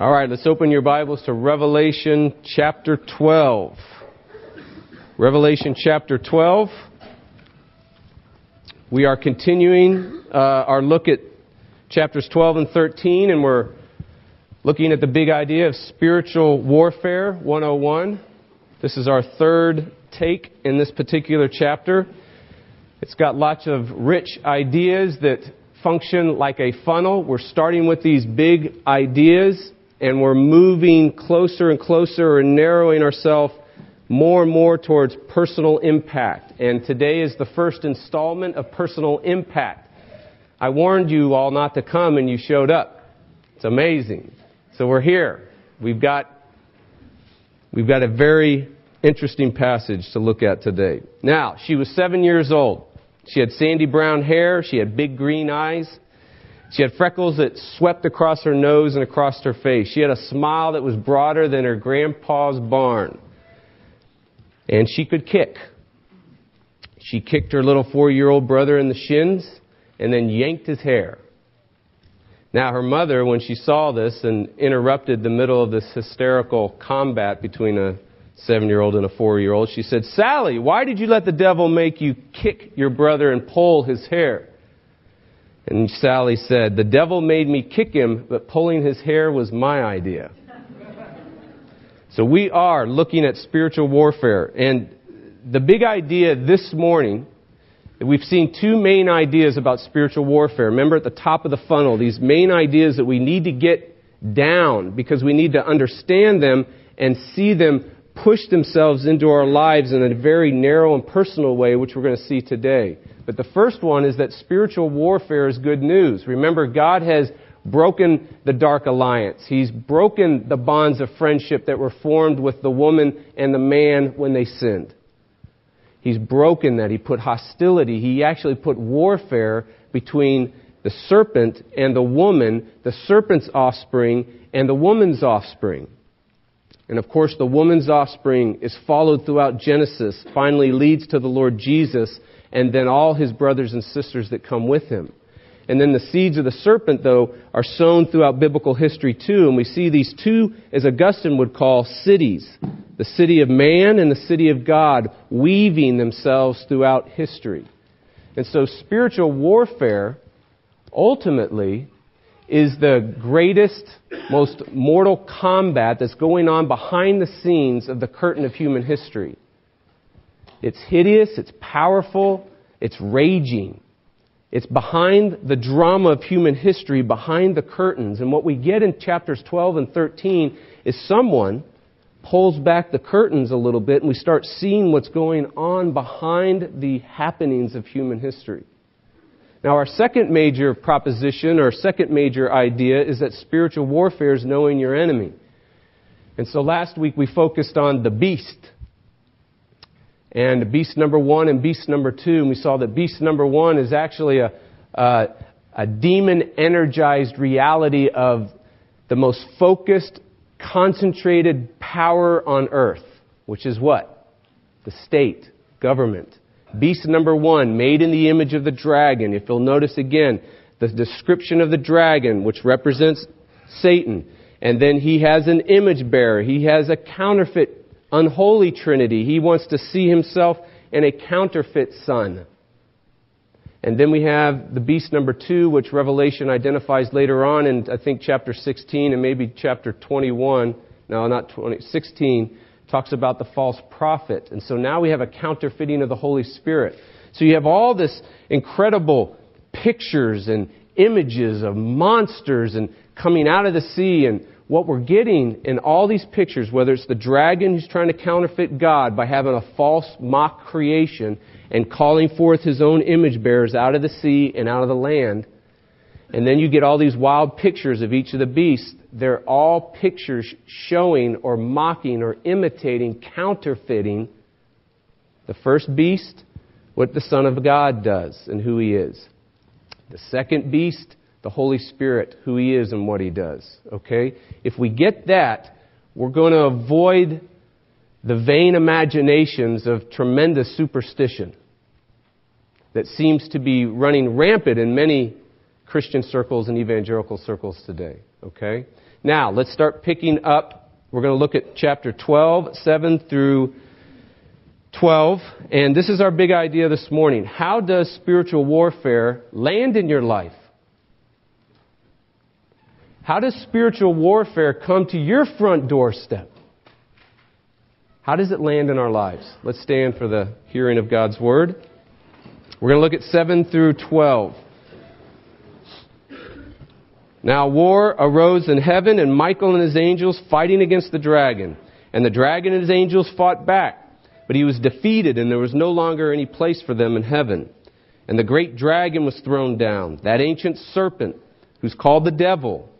All right, let's open your Bibles to Revelation chapter 12. Revelation chapter 12. We are continuing uh, our look at chapters 12 and 13, and we're looking at the big idea of spiritual warfare 101. This is our third take in this particular chapter. It's got lots of rich ideas that function like a funnel. We're starting with these big ideas and we're moving closer and closer and narrowing ourselves more and more towards personal impact. And today is the first installment of personal impact. I warned you all not to come and you showed up. It's amazing. So we're here. We've got, we've got a very interesting passage to look at today. Now, she was seven years old. She had sandy brown hair. She had big green eyes. She had freckles that swept across her nose and across her face. She had a smile that was broader than her grandpa's barn. And she could kick. She kicked her little four year old brother in the shins and then yanked his hair. Now, her mother, when she saw this and interrupted the middle of this hysterical combat between a seven year old and a four year old, she said, Sally, why did you let the devil make you kick your brother and pull his hair? And Sally said, The devil made me kick him, but pulling his hair was my idea. so we are looking at spiritual warfare. And the big idea this morning, we've seen two main ideas about spiritual warfare. Remember at the top of the funnel, these main ideas that we need to get down because we need to understand them and see them push themselves into our lives in a very narrow and personal way, which we're going to see today. But the first one is that spiritual warfare is good news. Remember, God has broken the dark alliance. He's broken the bonds of friendship that were formed with the woman and the man when they sinned. He's broken that. He put hostility. He actually put warfare between the serpent and the woman, the serpent's offspring and the woman's offspring. And of course, the woman's offspring is followed throughout Genesis, finally leads to the Lord Jesus, and then all his brothers and sisters that come with him. And then the seeds of the serpent, though, are sown throughout biblical history too. And we see these two, as Augustine would call, cities the city of man and the city of God, weaving themselves throughout history. And so spiritual warfare ultimately is the greatest, most mortal combat that's going on behind the scenes of the curtain of human history. It's hideous, it's powerful, it's raging. It's behind the drama of human history, behind the curtains. And what we get in chapters 12 and 13 is someone pulls back the curtains a little bit and we start seeing what's going on behind the happenings of human history. Now, our second major proposition or second major idea is that spiritual warfare is knowing your enemy. And so last week we focused on the beast. And beast number one and beast number two. And we saw that beast number one is actually a, a, a demon energized reality of the most focused, concentrated power on earth, which is what? The state, government. Beast number one, made in the image of the dragon. If you'll notice again, the description of the dragon, which represents Satan. And then he has an image bearer. He has a counterfeit, unholy trinity. He wants to see himself in a counterfeit son. And then we have the beast number two, which Revelation identifies later on in, I think, chapter 16 and maybe chapter 21. No, not 20, 16 talks about the false prophet. And so now we have a counterfeiting of the Holy Spirit. So you have all this incredible pictures and images of monsters and coming out of the sea and what we're getting in all these pictures, whether it's the dragon who's trying to counterfeit God by having a false mock creation and calling forth his own image bearers out of the sea and out of the land, and then you get all these wild pictures of each of the beasts. They're all pictures showing or mocking or imitating, counterfeiting the first beast, what the Son of God does and who he is. The second beast, the Holy Spirit, who he is and what he does. Okay? If we get that, we're going to avoid the vain imaginations of tremendous superstition that seems to be running rampant in many Christian circles and evangelical circles today. Okay? Now, let's start picking up. We're going to look at chapter 12, 7 through 12. And this is our big idea this morning. How does spiritual warfare land in your life? How does spiritual warfare come to your front doorstep? How does it land in our lives? Let's stand for the hearing of God's word. We're going to look at 7 through 12. Now war arose in heaven, and Michael and his angels fighting against the dragon. And the dragon and his angels fought back. But he was defeated, and there was no longer any place for them in heaven. And the great dragon was thrown down, that ancient serpent, who's called the devil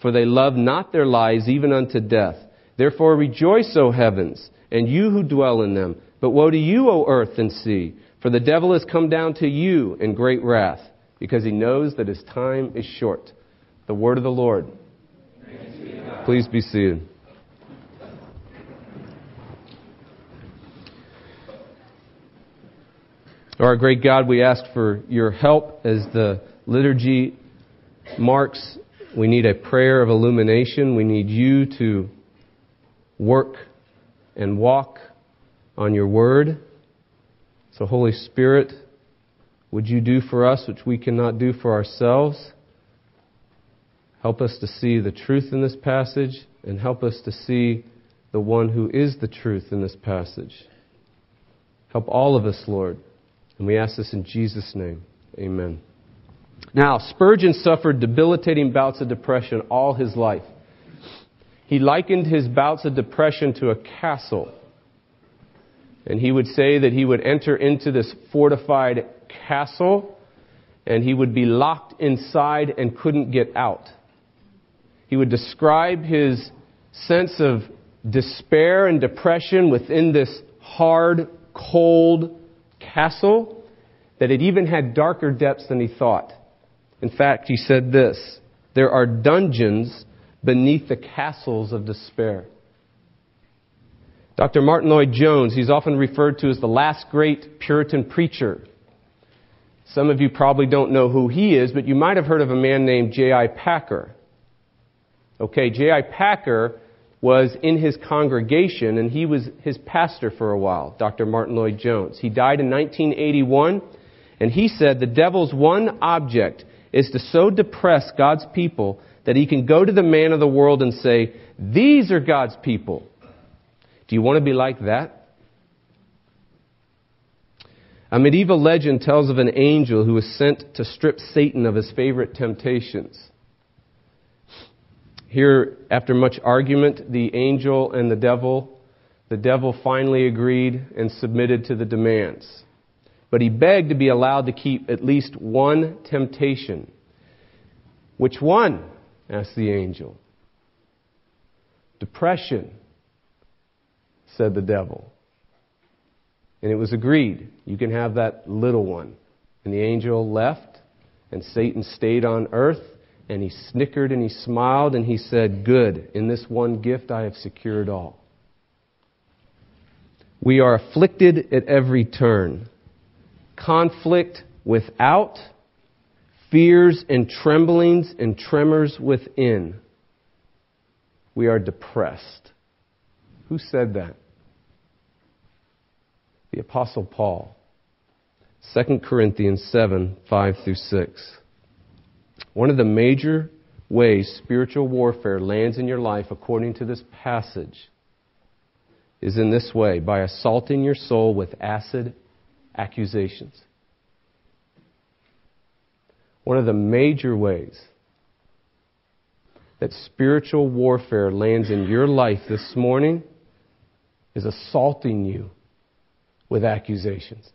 for they love not their lives even unto death. Therefore rejoice, O heavens, and you who dwell in them. But woe to you, O earth and sea, for the devil has come down to you in great wrath, because he knows that his time is short. The word of the Lord. Please be seated. Our great God, we ask for your help as the liturgy marks. We need a prayer of illumination. We need you to work and walk on your word. So, Holy Spirit, would you do for us which we cannot do for ourselves? Help us to see the truth in this passage and help us to see the one who is the truth in this passage. Help all of us, Lord and we ask this in Jesus' name. Amen. Now, Spurgeon suffered debilitating bouts of depression all his life. He likened his bouts of depression to a castle. And he would say that he would enter into this fortified castle and he would be locked inside and couldn't get out. He would describe his sense of despair and depression within this hard, cold, castle that it even had darker depths than he thought. In fact, he said this there are dungeons beneath the castles of despair. Dr. Martyn Lloyd-Jones, he's often referred to as the last great Puritan preacher. Some of you probably don't know who he is, but you might have heard of a man named J.I. Packer. Okay, J.I. Packer was in his congregation, and he was his pastor for a while, Dr. Martyn Lloyd-Jones. He died in 1981, and he said the devil's one object is to so depress God's people that he can go to the man of the world and say, These are God's people. Do you want to be like that? A medieval legend tells of an angel who was sent to strip Satan of his favorite temptations. Here, after much argument, the angel and the devil, the devil finally agreed and submitted to the demands. But he begged to be allowed to keep at least one temptation. Which one? asked the angel. Depression, said the devil. And it was agreed, you can have that little one. And the angel left, and Satan stayed on earth and he snickered and he smiled and he said, Good, in this one gift I have secured all. We are afflicted at every turn. Conflict without, fears and tremblings and tremors within. We are depressed. Who said that? The Apostle Paul. 2 Corinthians 7 5 through 6. One of the major ways spiritual warfare lands in your life, according to this passage, is in this way by assaulting your soul with acid accusations. One of the major ways that spiritual warfare lands in your life this morning is assaulting you with accusations.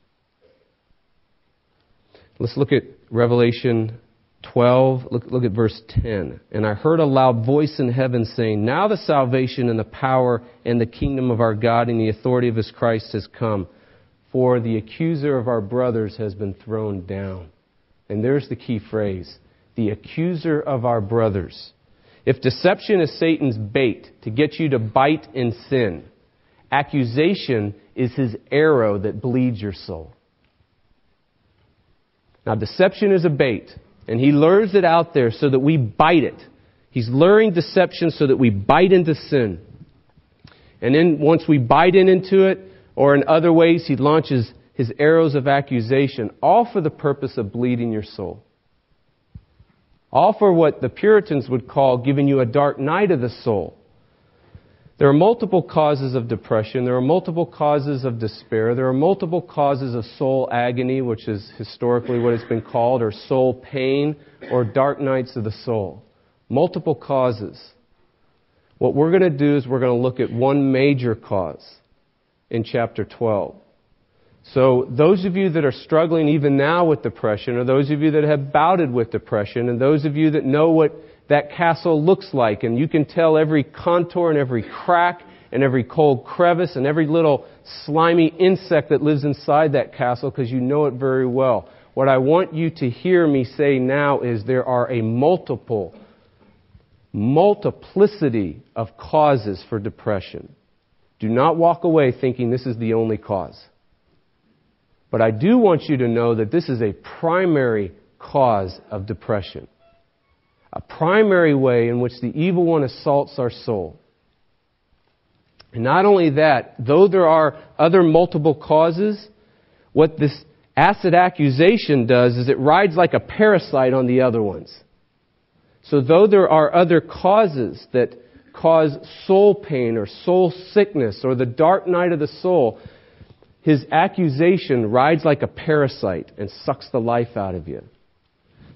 Let's look at Revelation 12, look, look at verse 10. And I heard a loud voice in heaven saying, Now the salvation and the power and the kingdom of our God and the authority of his Christ has come. For the accuser of our brothers has been thrown down. And there's the key phrase the accuser of our brothers. If deception is Satan's bait to get you to bite in sin, accusation is his arrow that bleeds your soul. Now, deception is a bait, and he lures it out there so that we bite it. He's luring deception so that we bite into sin. And then once we bite in into it, or in other ways, he launches his arrows of accusation, all for the purpose of bleeding your soul. All for what the Puritans would call giving you a dark night of the soul. There are multiple causes of depression. There are multiple causes of despair. There are multiple causes of soul agony, which is historically what it's been called, or soul pain, or dark nights of the soul. Multiple causes. What we're going to do is we're going to look at one major cause in chapter 12. So, those of you that are struggling even now with depression, or those of you that have bouted with depression, and those of you that know what that castle looks like, and you can tell every contour and every crack and every cold crevice and every little slimy insect that lives inside that castle because you know it very well. What I want you to hear me say now is there are a multiple, multiplicity of causes for depression. Do not walk away thinking this is the only cause. But I do want you to know that this is a primary cause of depression. A primary way in which the evil one assaults our soul. And not only that, though there are other multiple causes, what this acid accusation does is it rides like a parasite on the other ones. So though there are other causes that cause soul pain or soul sickness or the dark night of the soul, his accusation rides like a parasite and sucks the life out of you.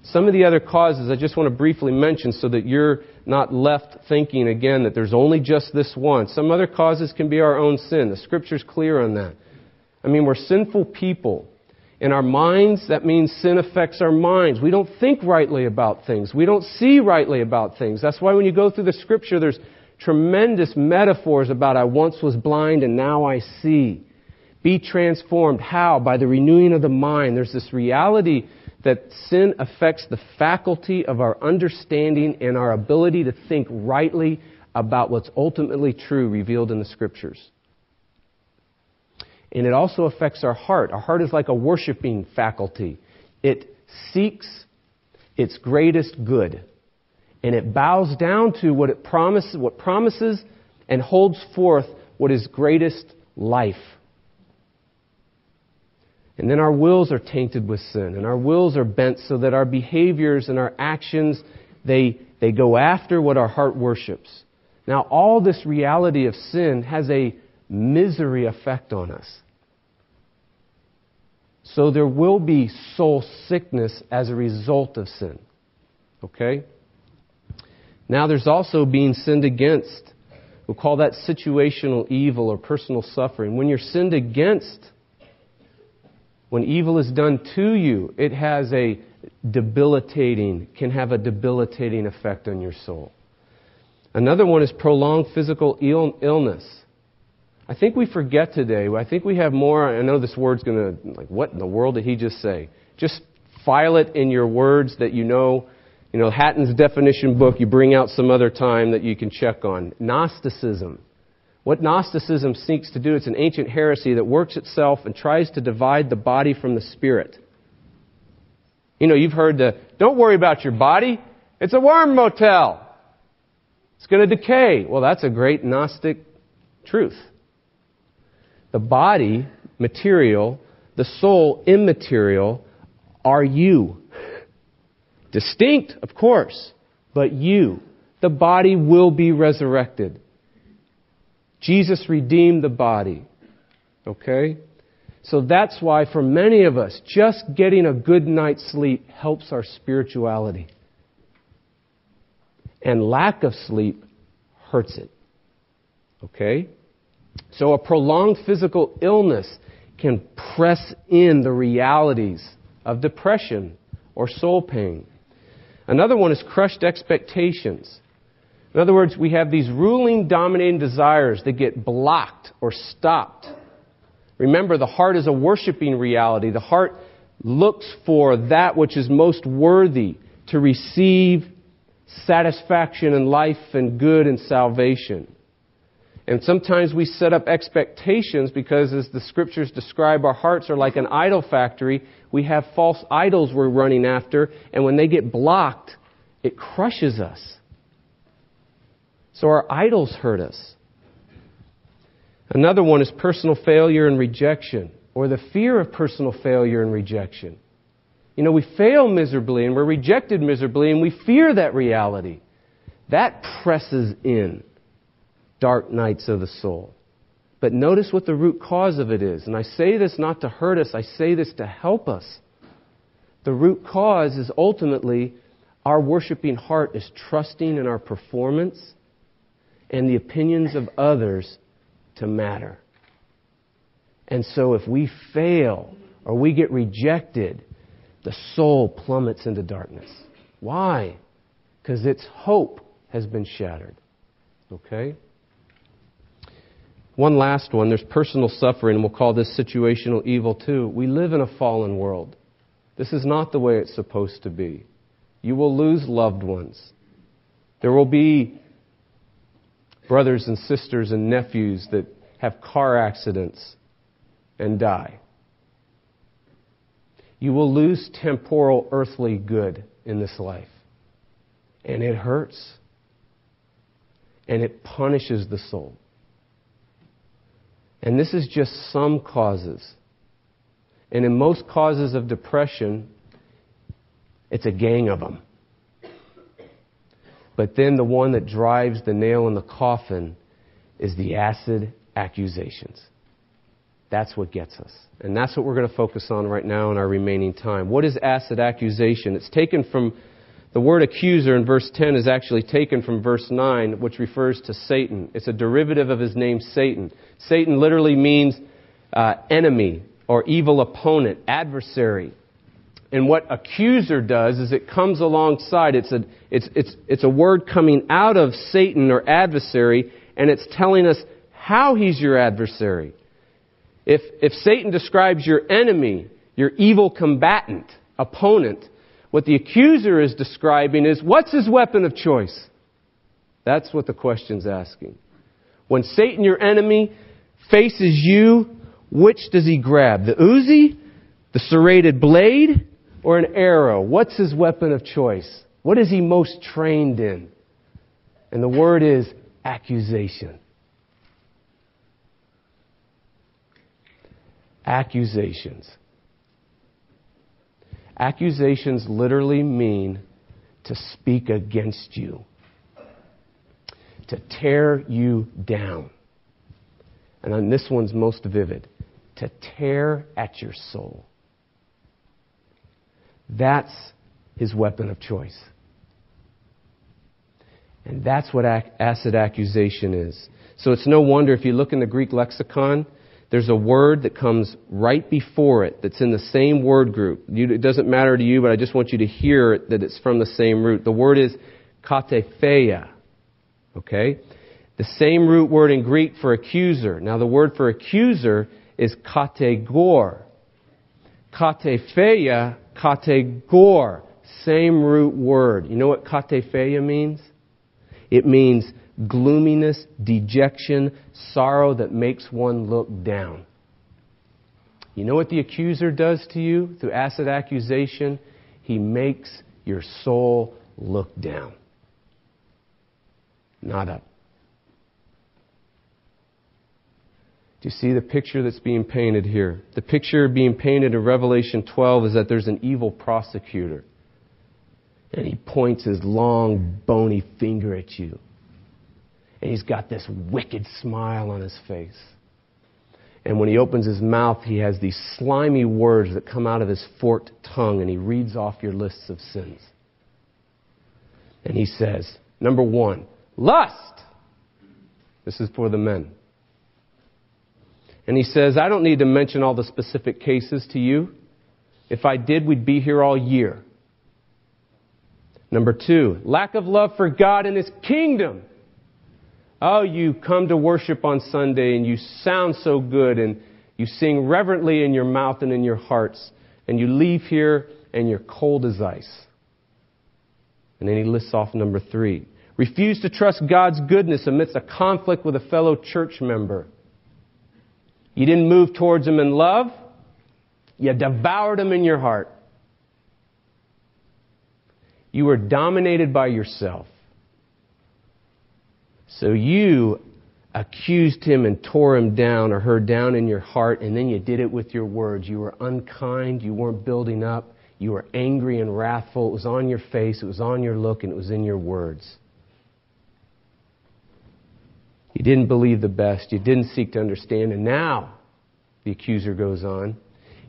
Some of the other causes I just want to briefly mention so that you're not left thinking again that there's only just this one. Some other causes can be our own sin. The scripture's clear on that. I mean, we're sinful people. In our minds, that means sin affects our minds. We don't think rightly about things. We don't see rightly about things. That's why when you go through the scripture, there's tremendous metaphors about I once was blind and now I see. Be transformed. How? By the renewing of the mind. There's this reality that sin affects the faculty of our understanding and our ability to think rightly about what's ultimately true revealed in the scriptures. And it also affects our heart. Our heart is like a worshiping faculty. It seeks its greatest good. And it bows down to what it promises, what promises and holds forth what is greatest life. And then our wills are tainted with sin, and our wills are bent so that our behaviors and our actions, they, they go after what our heart worships. Now, all this reality of sin has a misery effect on us. So there will be soul sickness as a result of sin. Okay? Now there's also being sinned against. We'll call that situational evil or personal suffering. When you're sinned against, when evil is done to you, it has a debilitating, can have a debilitating effect on your soul. Another one is prolonged physical illness. I think we forget today. I think we have more. I know this word's going to, like, what in the world did he just say? Just file it in your words that you know. You know, Hatton's definition book, you bring out some other time that you can check on. Gnosticism. What Gnosticism seeks to do, it's an ancient heresy that works itself and tries to divide the body from the spirit. You know, you've heard the, don't worry about your body. It's a worm motel. It's going to decay. Well, that's a great Gnostic truth. The body, material, the soul, immaterial, are you. Distinct, of course, but you. The body will be resurrected. Jesus redeemed the body. Okay? So that's why, for many of us, just getting a good night's sleep helps our spirituality. And lack of sleep hurts it. Okay? So a prolonged physical illness can press in the realities of depression or soul pain. Another one is crushed expectations. In other words, we have these ruling, dominating desires that get blocked or stopped. Remember, the heart is a worshiping reality. The heart looks for that which is most worthy to receive satisfaction in life and good and salvation. And sometimes we set up expectations because, as the scriptures describe, our hearts are like an idol factory. We have false idols we're running after, and when they get blocked, it crushes us. So our idols hurt us. Another one is personal failure and rejection, or the fear of personal failure and rejection. You know, we fail miserably and we're rejected miserably, and we fear that reality. That presses in dark nights of the soul. But notice what the root cause of it is. And I say this not to hurt us, I say this to help us. The root cause is ultimately our worshiping heart is trusting in our performance and the opinions of others to matter. And so if we fail or we get rejected, the soul plummets into darkness. Why? Because its hope has been shattered. Okay? One last one. There's personal suffering, we'll call this situational evil too. We live in a fallen world. This is not the way it's supposed to be. You will lose loved ones. There will be brothers and sisters and nephews that have car accidents and die. You will lose temporal earthly good in this life. And it hurts. And it punishes the soul. And this is just some causes. And in most causes of depression, it's a gang of them. But then the one that drives the nail in the coffin is the acid accusations. That's what gets us. And that's what we're going to focus on right now in our remaining time. What is acid accusation? It's taken from the word accuser in verse 10 is actually taken from verse 9, which refers to Satan. It's a derivative of his name, Satan. Satan literally means uh, enemy or evil opponent, adversary. And what accuser does is it comes alongside, it's a, it's, it's, it's a word coming out of Satan or adversary, and it's telling us how he's your adversary. If, if Satan describes your enemy, your evil combatant, opponent, what the accuser is describing is what's his weapon of choice? That's what the question's asking. When Satan, your enemy, faces you, which does he grab? The Uzi? The serrated blade? or an arrow? What's his weapon of choice? What is he most trained in? And the word is accusation. Accusations. Accusations literally mean to speak against you, to tear you down. And then this one's most vivid to tear at your soul. That's his weapon of choice. And that's what acid accusation is. So it's no wonder if you look in the Greek lexicon, there's a word that comes right before it that's in the same word group. it doesn't matter to you, but I just want you to hear it, that it's from the same root. The word is katepheia. Okay? The same root word in Greek for accuser. Now the word for accuser is kategor. Katepheia Kategor, same root word. You know what katepheia means? It means gloominess, dejection, sorrow that makes one look down. You know what the accuser does to you through acid accusation? He makes your soul look down, not up. Do you see the picture that's being painted here? The picture being painted in Revelation 12 is that there's an evil prosecutor. And he points his long, bony finger at you. And he's got this wicked smile on his face. And when he opens his mouth, he has these slimy words that come out of his forked tongue, and he reads off your lists of sins. And he says, number one, lust. This is for the men. And he says, I don't need to mention all the specific cases to you. If I did, we'd be here all year. Number two, lack of love for God and His kingdom. Oh, you come to worship on Sunday and you sound so good and you sing reverently in your mouth and in your hearts, and you leave here and you're cold as ice. And then he lists off number three. Refuse to trust God's goodness amidst a conflict with a fellow church member. You didn't move towards him in love. You devoured him in your heart. You were dominated by yourself. So you accused him and tore him down or her down in your heart, and then you did it with your words. You were unkind. You weren't building up. You were angry and wrathful. It was on your face, it was on your look, and it was in your words. You didn't believe the best. You didn't seek to understand. And now, the accuser goes on,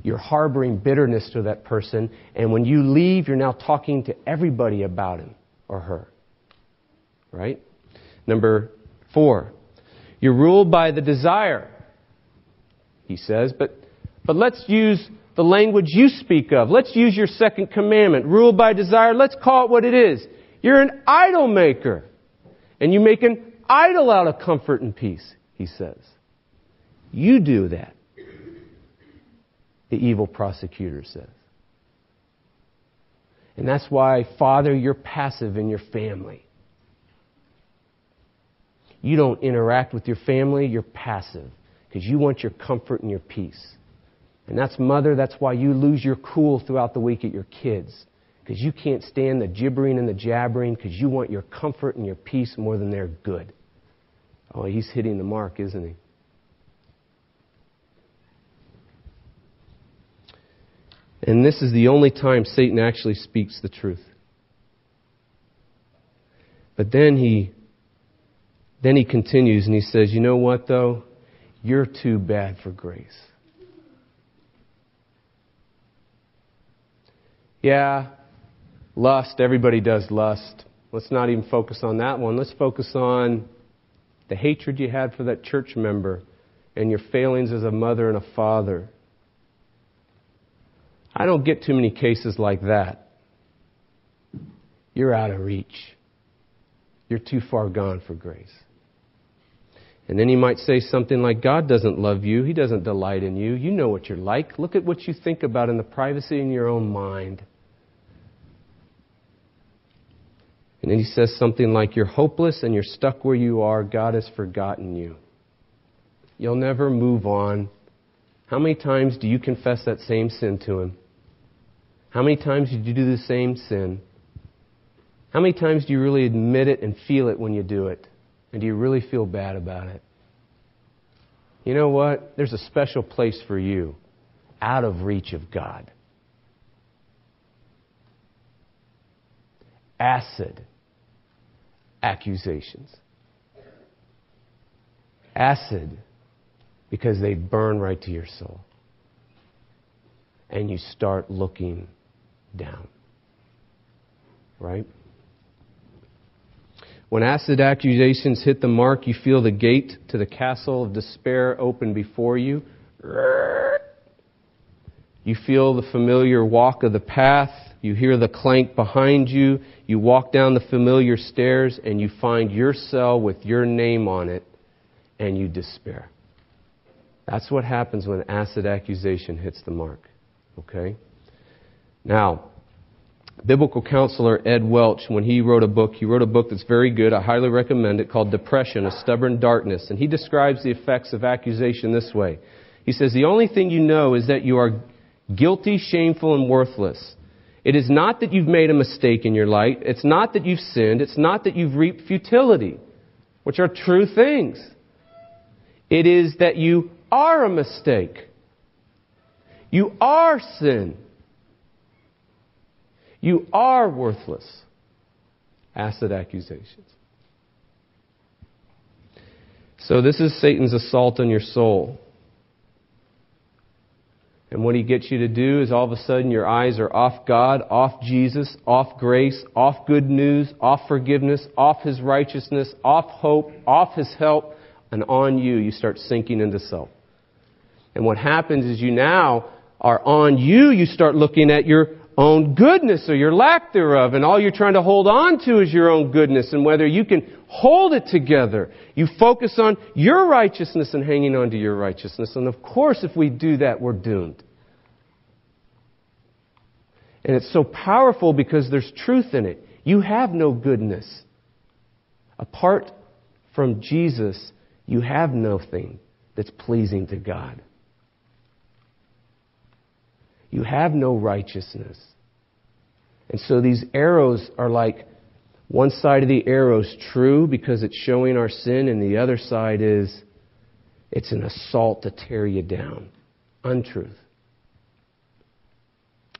you're harboring bitterness to that person. And when you leave, you're now talking to everybody about him or her. Right? Number four, you're ruled by the desire, he says. But, but let's use the language you speak of. Let's use your second commandment. Ruled by desire. Let's call it what it is. You're an idol maker. And you make an idol out of comfort and peace, he says. You do that, the evil prosecutor says. And that's why, Father, you're passive in your family. You don't interact with your family, you're passive because you want your comfort and your peace. And that's mother, that's why you lose your cool throughout the week at your kids. Because you can't stand the gibbering and the jabbering because you want your comfort and your peace more than their good. Oh, he's hitting the mark, isn't he? And this is the only time Satan actually speaks the truth. But then he then he continues and he says, "You know what though? You're too bad for grace." Yeah, lust, everybody does lust. Let's not even focus on that one. Let's focus on the hatred you had for that church member and your failings as a mother and a father. I don't get too many cases like that. You're out of reach. You're too far gone for grace. And then he might say something like, God doesn't love you. He doesn't delight in you. You know what you're like. Look at what you think about in the privacy in your own mind. And then he says something like, You're hopeless and you're stuck where you are. God has forgotten you. You'll never move on. How many times do you confess that same sin to him? How many times did you do the same sin? How many times do you really admit it and feel it when you do it? And do you really feel bad about it? You know what? There's a special place for you out of reach of God. Acid accusations. Acid, because they burn right to your soul. And you start looking down. Right? When acid accusations hit the mark, you feel the gate to the castle of despair open before you. You feel the familiar walk of the path you hear the clank behind you. You walk down the familiar stairs and you find your cell with your name on it and you despair. That's what happens when acid accusation hits the mark. Okay? Now, biblical counselor Ed Welch, when he wrote a book, he wrote a book that's very good. I highly recommend it called Depression, A Stubborn Darkness. And he describes the effects of accusation this way. He says, The only thing you know is that you are guilty, shameful, and worthless. It is not that you've made a mistake in your life. It's not that you've sinned. It's not that you've reaped futility, which are true things. It is that you are a mistake. You are sin. You are worthless. Acid accusations. So, this is Satan's assault on your soul. And what he gets you to do is all of a sudden your eyes are off God, off Jesus, off grace, off good news, off forgiveness, off his righteousness, off hope, off his help, and on you. You start sinking into self. And what happens is you now are on you, you start looking at your own goodness or your lack thereof, and all you're trying to hold on to is your own goodness and whether you can hold it together. You focus on your righteousness and hanging on to your righteousness. And of course, if we do that, we're doomed. And it's so powerful because there's truth in it. You have no goodness. Apart from Jesus, you have nothing that's pleasing to God. You have no righteousness. And so these arrows are like one side of the arrow is true because it's showing our sin, and the other side is it's an assault to tear you down. Untruth.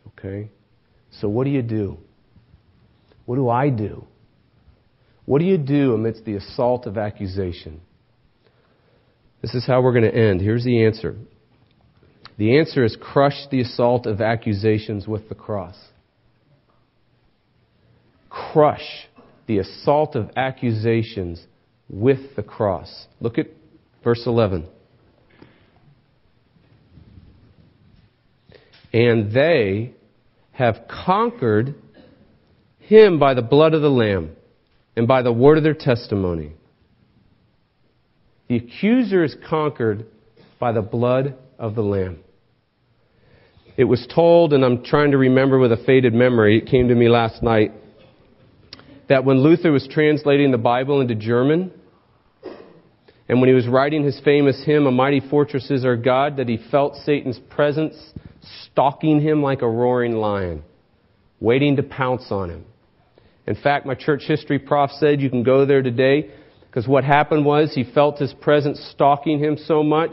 Okay? So, what do you do? What do I do? What do you do amidst the assault of accusation? This is how we're going to end. Here's the answer. The answer is crush the assault of accusations with the cross. Crush the assault of accusations with the cross. Look at verse 11. And they have conquered him by the blood of the Lamb and by the word of their testimony. The accuser is conquered by the blood of the Lamb. It was told, and I'm trying to remember with a faded memory, it came to me last night, that when Luther was translating the Bible into German, and when he was writing his famous hymn, A Mighty Fortress is Our God, that he felt Satan's presence stalking him like a roaring lion, waiting to pounce on him. In fact, my church history prof said you can go there today because what happened was he felt his presence stalking him so much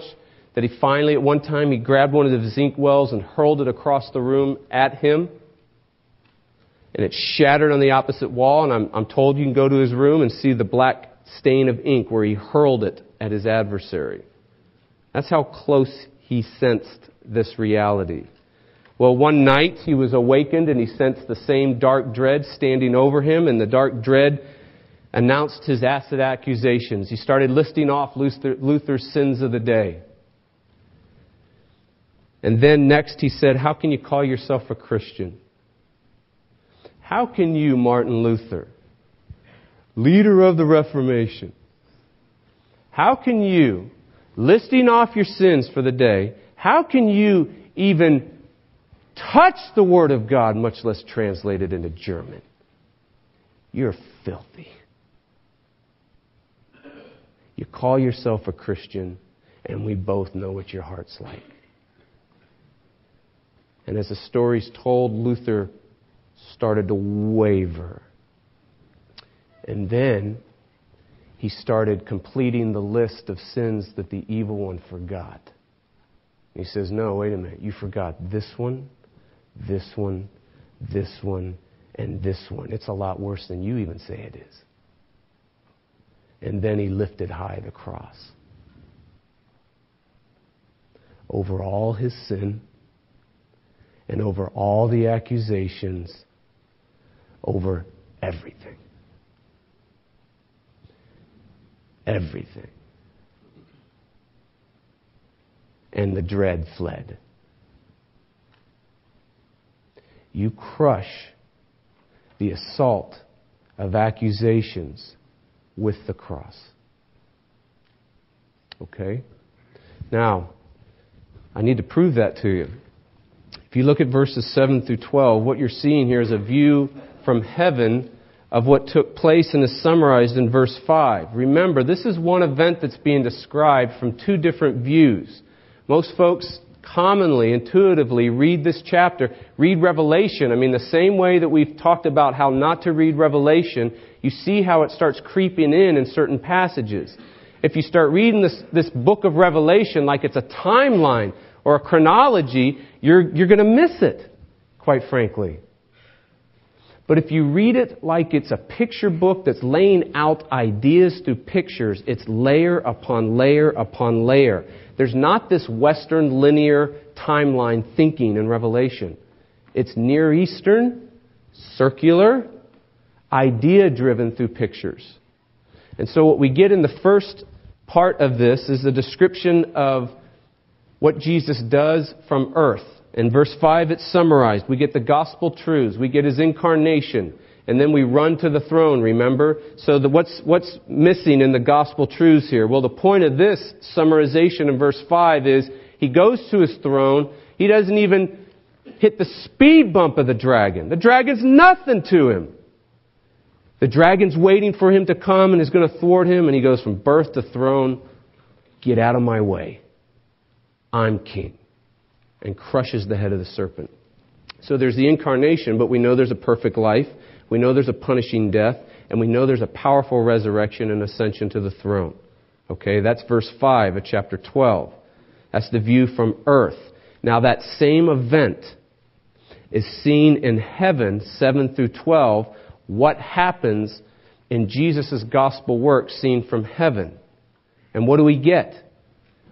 that he finally, at one time, he grabbed one of the ink wells and hurled it across the room at him. And it shattered on the opposite wall. And I'm, I'm told you can go to his room and see the black stain of ink where he hurled it at his adversary. That's how close he sensed this reality. Well, one night he was awakened and he sensed the same dark dread standing over him, and the dark dread announced his acid accusations. He started listing off Luther's sins of the day. And then next he said, How can you call yourself a Christian? How can you, Martin Luther, leader of the Reformation, how can you, listing off your sins for the day, how can you even touch the Word of God, much less translate it into German. You're filthy. You call yourself a Christian, and we both know what your heart's like. And as the story's told, Luther started to waver. And then he started completing the list of sins that the evil one forgot. He says, No, wait a minute. You forgot this one, this one, this one, and this one. It's a lot worse than you even say it is. And then he lifted high the cross. Over all his sin and over all the accusations, over everything. Everything. And the dread fled. you crush the assault of accusations with the cross. Okay? Now, I need to prove that to you. If you look at verses 7 through 12, what you're seeing here is a view from heaven of what took place and is summarized in verse 5. Remember, this is one event that's being described from two different views. Most folks commonly, intuitively read this chapter, read Revelation. I mean, the same way that we've talked about how not to read Revelation, you see how it starts creeping in in certain passages. If you start reading this, this book of Revelation like it's a timeline or a chronology, you're, you're going to miss it, quite frankly. But if you read it like it's a picture book that's laying out ideas through pictures, it's layer upon layer upon layer. There's not this Western linear timeline thinking in Revelation. It's Near Eastern, circular, idea driven through pictures. And so what we get in the first part of this is a description of what Jesus does from earth. In verse 5, it's summarized. We get the gospel truths. We get his incarnation. And then we run to the throne, remember? So the, what's, what's missing in the gospel truths here? Well, the point of this summarization in verse 5 is he goes to his throne. He doesn't even hit the speed bump of the dragon. The dragon's nothing to him. The dragon's waiting for him to come and is going to thwart him, and he goes from birth to throne. Get out of my way. I'm king. And crushes the head of the serpent. So there's the incarnation, but we know there's a perfect life. We know there's a punishing death. And we know there's a powerful resurrection and ascension to the throne. Okay, that's verse 5 of chapter 12. That's the view from earth. Now, that same event is seen in heaven, 7 through 12. What happens in Jesus' gospel work seen from heaven? And what do we get?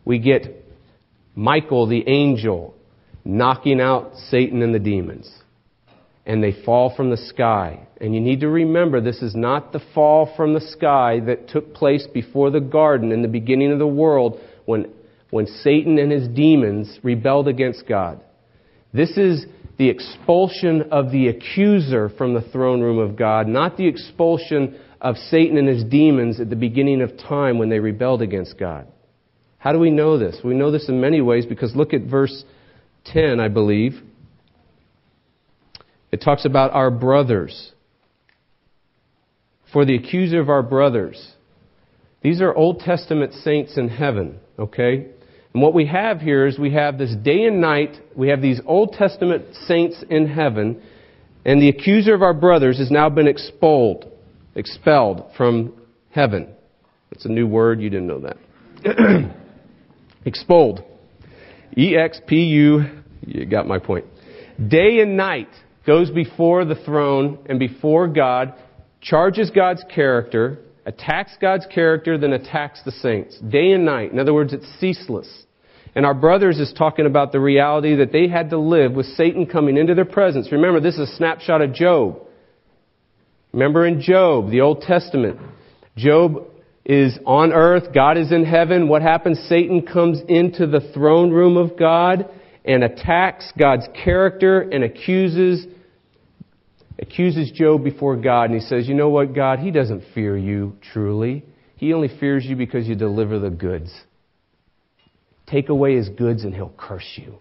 We get Michael the angel knocking out Satan and the demons. And they fall from the sky. And you need to remember this is not the fall from the sky that took place before the garden in the beginning of the world when, when Satan and his demons rebelled against God. This is the expulsion of the accuser from the throne room of God, not the expulsion of Satan and his demons at the beginning of time when they rebelled against God. How do we know this? We know this in many ways because look at verse 10, I believe. It talks about our brothers. For the accuser of our brothers. These are Old Testament saints in heaven, okay? And what we have here is we have this day and night, we have these Old Testament saints in heaven, and the accuser of our brothers has now been expelled, expelled from heaven. That's a new word, you didn't know that. expelled. E X P U, you got my point. Day and night goes before the throne and before God, charges God's character, attacks God's character, then attacks the saints. Day and night. In other words, it's ceaseless. And our brothers is talking about the reality that they had to live with Satan coming into their presence. Remember, this is a snapshot of Job. Remember in Job, the Old Testament, Job is on earth, God is in heaven. What happens? Satan comes into the throne room of God and attacks God's character and accuses accuses Job before God and he says, "You know what, God, he doesn't fear you truly. He only fears you because you deliver the goods." Take away his goods and he'll curse you.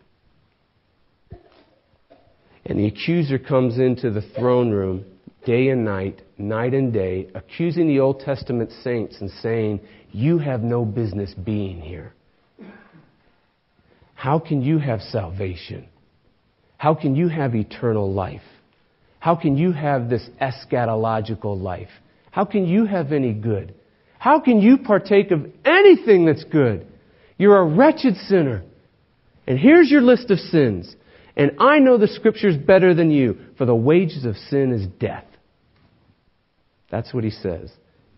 And the accuser comes into the throne room day and night, night and day, accusing the Old Testament saints and saying, You have no business being here. How can you have salvation? How can you have eternal life? How can you have this eschatological life? How can you have any good? How can you partake of anything that's good? You're a wretched sinner. And here's your list of sins. And I know the scriptures better than you, for the wages of sin is death. That's what he says,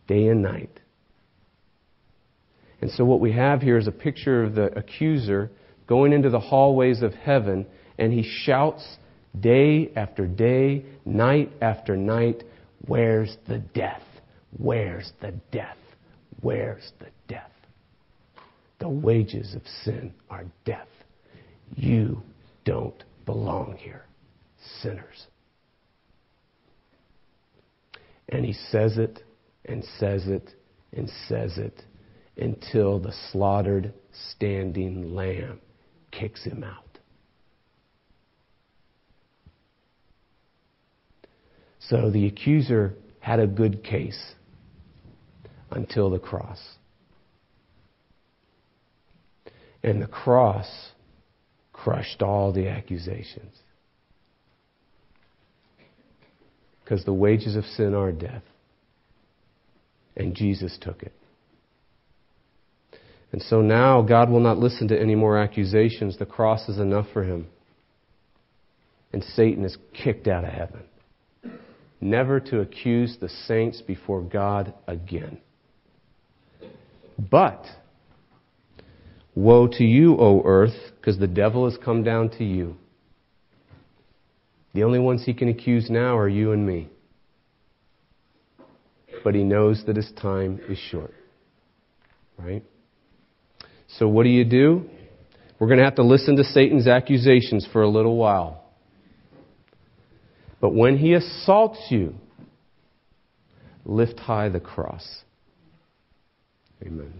day and night. And so what we have here is a picture of the accuser going into the hallways of heaven, and he shouts day after day, night after night, Where's the death? Where's the death? Where's the death? The wages of sin are death. You don't belong here, sinners. And he says it and says it and says it until the slaughtered standing lamb kicks him out. So the accuser had a good case until the cross. And the cross crushed all the accusations. Because the wages of sin are death. And Jesus took it. And so now God will not listen to any more accusations. The cross is enough for him. And Satan is kicked out of heaven. Never to accuse the saints before God again. But Woe to you, O earth, because the devil has come down to you. The only ones he can accuse now are you and me. But he knows that his time is short. Right? So, what do you do? We're going to have to listen to Satan's accusations for a little while. But when he assaults you, lift high the cross. Amen.